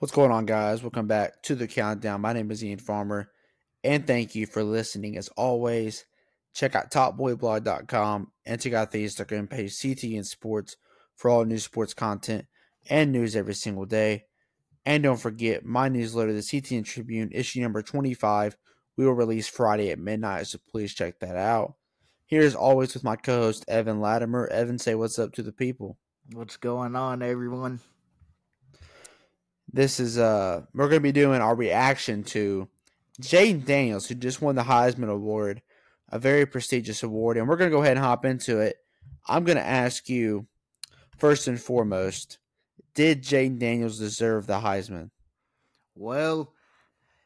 What's going on, guys? Welcome back to the countdown. My name is Ian Farmer, and thank you for listening. As always, check out topboyblog.com and check out the Instagram page CTN Sports for all new sports content and news every single day. And don't forget my newsletter, the CTN Tribune, issue number 25. We will release Friday at midnight, so please check that out. Here as always with my co-host Evan Latimer. Evan, say what's up to the people. What's going on, everyone? This is uh we're gonna be doing our reaction to Jayden Daniels, who just won the Heisman Award, a very prestigious award, and we're gonna go ahead and hop into it. I'm gonna ask you first and foremost, did Jayden Daniels deserve the Heisman? Well,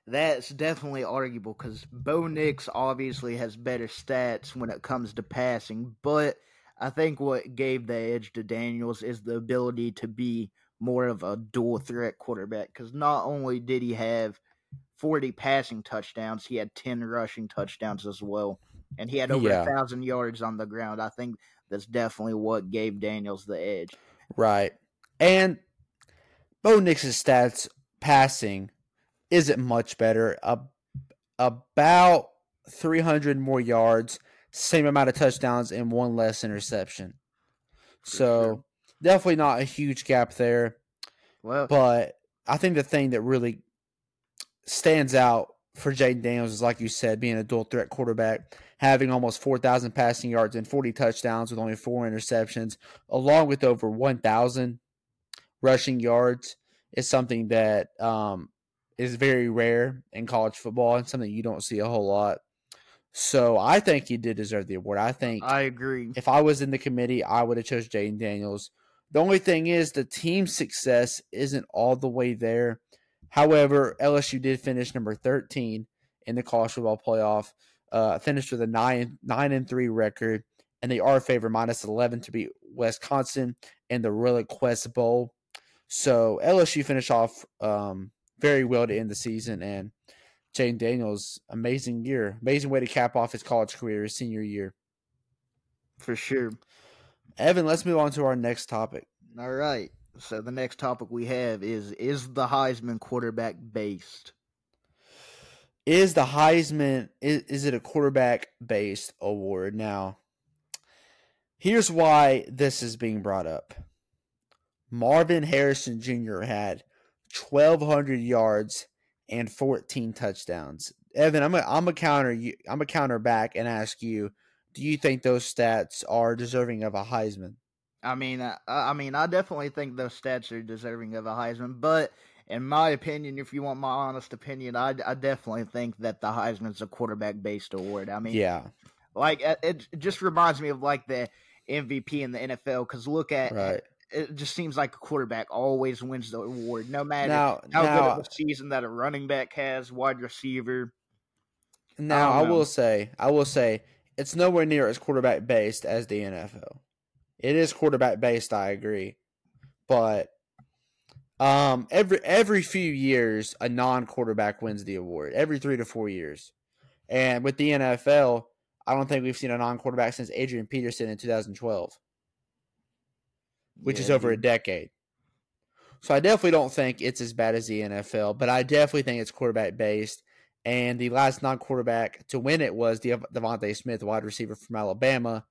that's definitely arguable because Bo Nix obviously has better stats when it comes to passing, but I think what gave the edge to Daniels is the ability to be more of a dual threat quarterback because not only did he have 40 passing touchdowns, he had 10 rushing touchdowns as well. And he had over Yeah. a thousand yards on the ground. I think that's definitely what gave Daniels the edge. Right. And Bo Nix's stats passing isn't much better. Uh, about 300 more yards, same amount of touchdowns, and one less interception. so. Definitely not a huge gap there. Well, But I think the thing that really stands out for Jayden Daniels is, like you said, being a dual threat quarterback, having almost 4,000 passing yards and 40 touchdowns with only four interceptions, along with over 1,000 rushing yards, is something that um, is very rare in college football and something you don't see a whole lot. So I think he did deserve the award. I think I agree. if I was in the committee, I would have chose Jayden Daniels. The only thing is the team success isn't all the way there. However, LSU did finish number 13 in the college football playoff, uh, finished with a nine nine and three record, and they are favored minus 11 to beat Wisconsin in the ReliaQuest Bowl. So LSU finished off um, very well to end the season, and Jayden Daniels, amazing year, amazing way to cap off his college career, his senior year. For sure. Evan, let's move on to our next topic. All right. So the next topic we have is is the Heisman quarterback based? Is the Heisman is, is it a quarterback based award? Now, here's why this is being brought up. Marvin Harrison Jr. had 1200 yards and 14 touchdowns. Evan, I'm a I'm a counter you I'm a counter back and ask you, do you think those stats are deserving of a Heisman? I mean, I, I mean, I definitely think those stats are deserving of a Heisman, but in my opinion, if you want my honest opinion, I, I definitely think that the Heisman's a quarterback based award. I mean, Yeah, like it, it just reminds me of like the MVP in the NFL because look at right. it just seems like a quarterback always wins the award, no matter Now, how now, good of a season that a running back has, wide receiver. Now I, don't will say, I will say, it's nowhere near as quarterback based as the NFL. It is quarterback based, I agree, but um, every every few years, a non quarterback wins the award. Every three to four years, and with the NFL, I don't think we've seen a non quarterback since Adrian Peterson in 2012, which is Yeah, over a decade. So I definitely don't think it's as bad as the NFL, but I definitely think it's quarterback based. And the last non-quarterback to win it was Dev- DeVonta Smith, wide receiver from Alabama,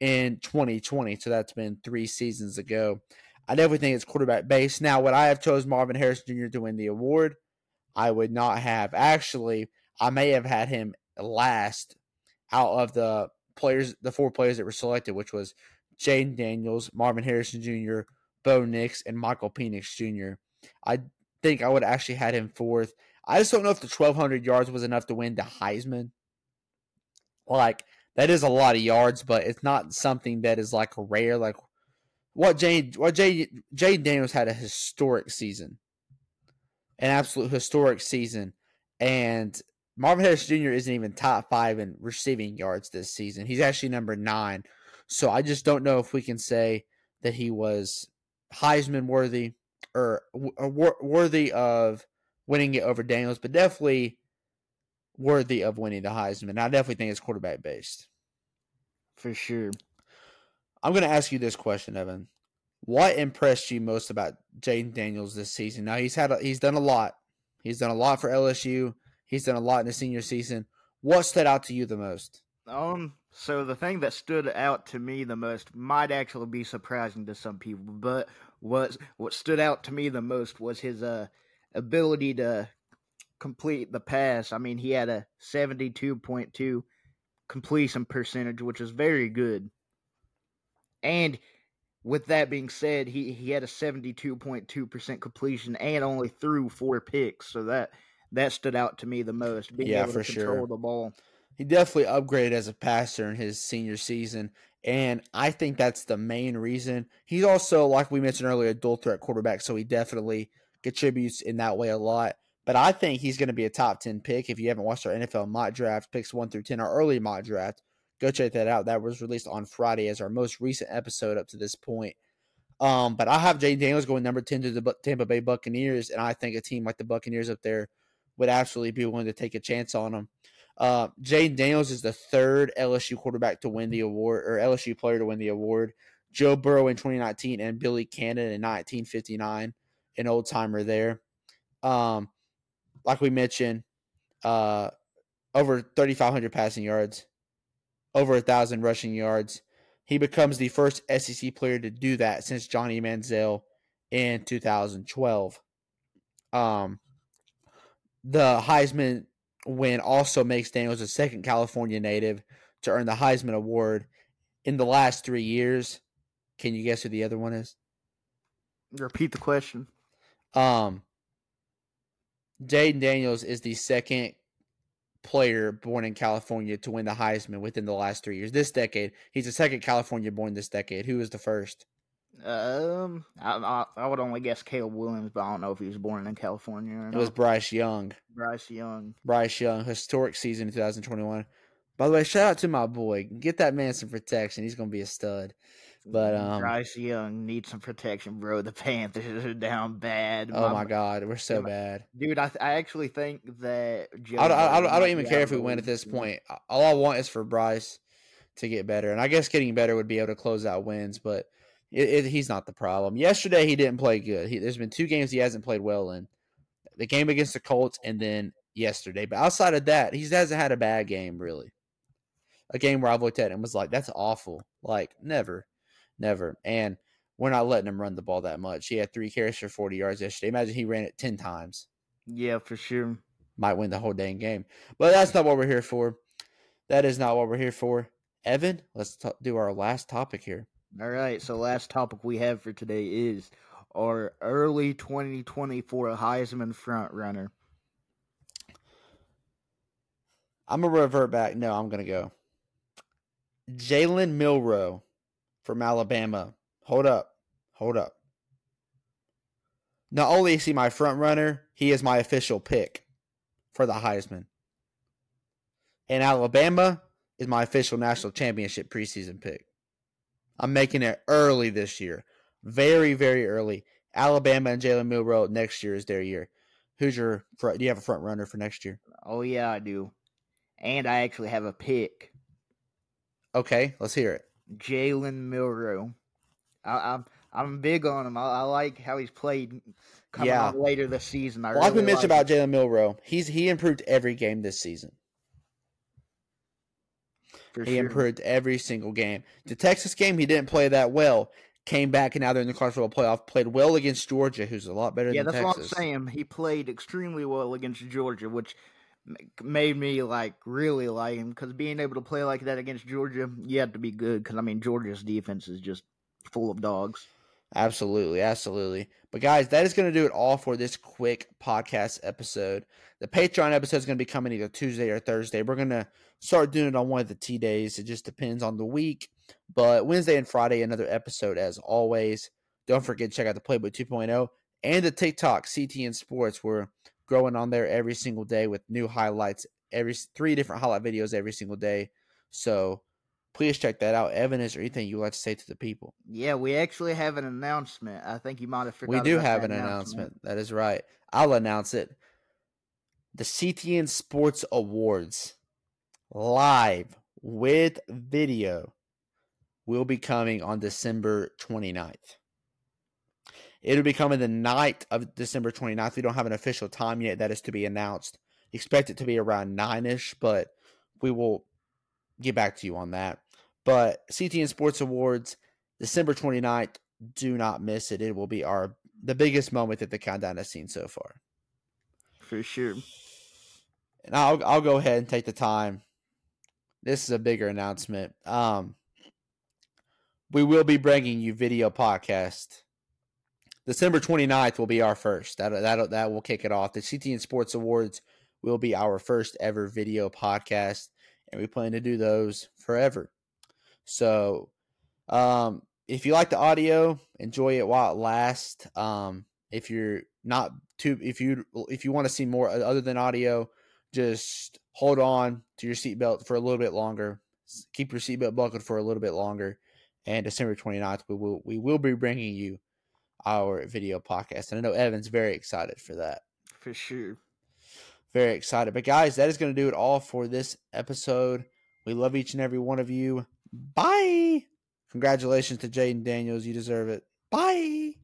in 2020. So that's been three seasons ago. I definitely think it's quarterback based. Now, would I have chose Marvin Harrison Jr. to win the award? I would not have. Actually, I may have had him last out of the players, the four players that were selected, which was Jayden Daniels, Marvin Harrison Jr., Bo Nix, and Michael Penix Jr. I think I would have actually had him fourth. I just don't know if the 1,200 yards was enough to win the Heisman. Like, that is a lot of yards, but it's not something that is like rare. Like, what Jay, what Jay, Jay Daniels had a historic season, an absolute historic season. And Marvin Harris Jr. isn't even top five in receiving yards this season. He's actually number nine. So I just don't know if we can say that he was Heisman worthy or, or worthy of winning it over Daniels, but definitely worthy of winning the Heisman. I definitely think it's quarterback based. for sure. I'm going to ask you this question, Evan. what impressed you most about Jayden Daniels this season? Now he's had a, he's done a lot. He's done a lot for LSU. He's done a lot in the senior season. What stood out to you the most? Um, so the thing that stood out to me the most might actually be surprising to some people, but what what stood out to me the most was his uh ability to complete the pass. I mean, he had a 72.2 completion percentage, which is very good. And with that being said, he, he had a 72.2% completion and only threw four picks. So that that stood out to me the most. Being yeah, for sure. The ball. He definitely upgraded as a passer in his senior season. And I think that's the main reason. He's also, like we mentioned earlier, a dual threat quarterback. So he definitely contributes in that way a lot. But I think he's going to be a top 10 pick. If you haven't watched our NFL mock draft, picks 1 through 10, our early mock draft, go check that out. That was released on Friday as our most recent episode up to this point. Um, but I have Jay Daniels going number 10 to the Tampa Bay Buccaneers, and I think a team like the Buccaneers up there would absolutely be willing to take a chance on him. Uh, Jayden Daniels is the third LSU quarterback to win the award, or LSU player to win the award. Joe Burrow in 2019 and Billy Cannon in 1959, an old timer there. Um, like we mentioned, uh, over 3,500 passing yards, over a thousand rushing yards. He becomes the first SEC player to do that since Johnny Manziel in 2012. Um, the Heisman win also makes Daniels the second California native to earn the Heisman Award in the last three years. Can you guess who the other one is? Repeat the question. Um, Jayden Daniels is the second player born in California to win the Heisman within the last three years. This decade, he's the second California born this decade. Who was the first? Um, I, I, would only guess Caleb Williams, but I don't know if he was born in California. It was Bryce Young. Bryce Young. Bryce Young, historic season in 2021. By the way, shout out to my boy. Get that man some protection. He's gonna be a stud. But um, Bryce Young needs some protection, bro. The Panthers are down bad. Oh my, my god, we're so bad, dude. I I actually think that Joe I don't, I don't, I don't even care if we win at this point. All I want is for Bryce to get better, and I guess getting better would be able to close out wins. But it, it, he's not the problem. Yesterday he didn't play good. He, there's been two games he hasn't played well in. The game against the Colts, and then yesterday. But outside of that, he hasn't had a bad game really. A game where I've looked at it and was like, "That's awful." Like never. Never. And we're not letting him run the ball that much. He had three carries for 40 yards yesterday. Imagine he ran it 10 times. Yeah, for sure. Might win the whole dang game. But that's not what we're here for. That is not what we're here for. Evan, let's t- do our last topic here. All right. So, last topic we have for today is our early 2024 Heisman front runner. I'm going to revert back. No, I'm going to go. Jalen Milroe from Alabama. Hold up. Hold up. Not only is he my front runner, he is my official pick for the Heisman. And Alabama is my official national championship preseason pick. I'm making it early this year. Very, very early. Alabama and Jalen Milroe next year is their year. Who's your front? Do you have a front runner for next year? Oh yeah, I do. And I actually have a pick. Okay, let's hear it. Jalen Milroe. I, am I'm, I'm big on him. I, I, like how he's played coming yeah. on later this season. I well, really like we mentioned about Jalen Milroe, he's he improved every game this season. For he sure. improved every single game. The Texas game, he didn't play that well. Came back and now they're in the college football playoff. Played well against Georgia, who's a lot better yeah, than Texas. Yeah, that's what I'm saying. He played extremely well against Georgia, which made me like really like him because being able to play like that against Georgia, you have to be good because I mean Georgia's defense is just full of dogs. Absolutely, absolutely. But guys, that is going to do it all for this quick podcast episode. The Patreon episode is going to be coming either Tuesday or Thursday. We're going to start doing it on one of the T days. It just depends on the week. But Wednesday and Friday, another episode as always. Don't forget to check out the Playbook 2.0 and the TikTok CTN Sports. We're growing on there every single day with new highlights, every three different highlight videos every single day. So please check that out. Evan, is there anything you would like to say to the people? Yeah, we actually have an announcement. I think you might have forgotten. We do have an announcement. announcement. That is right. I'll announce it. The CTN Sports Awards live with video will be coming on December 29th. It'll be coming the night of December 29th. We don't have an official time yet. That is to be announced. Expect it to be around nine ish, but we will get back to you on that. But CTN Sports Awards, December 29th. Do not miss it. It will be our the biggest moment that the countdown has seen so far. For sure. And I'll I'll go ahead and take the time. This is a bigger announcement. Um, we will be bringing you video podcast. December 29th will be our first. That that that will kick it off. The CTN Sports Awards will be our first ever video podcast, and we plan to do those forever. So, um, if you like the audio, enjoy it while it lasts. Um, if you're not too, if you if you want to see more other than audio, just hold on to your seatbelt for a little bit longer. Keep your seatbelt buckled for a little bit longer. And December 29th, we will we will be bringing you our video podcast. And I know Evan's very excited for that. For sure. Very excited. But guys, that is going to do it all for this episode. We love each and every one of you. Bye. Congratulations to Jayden Daniels. You deserve it. Bye.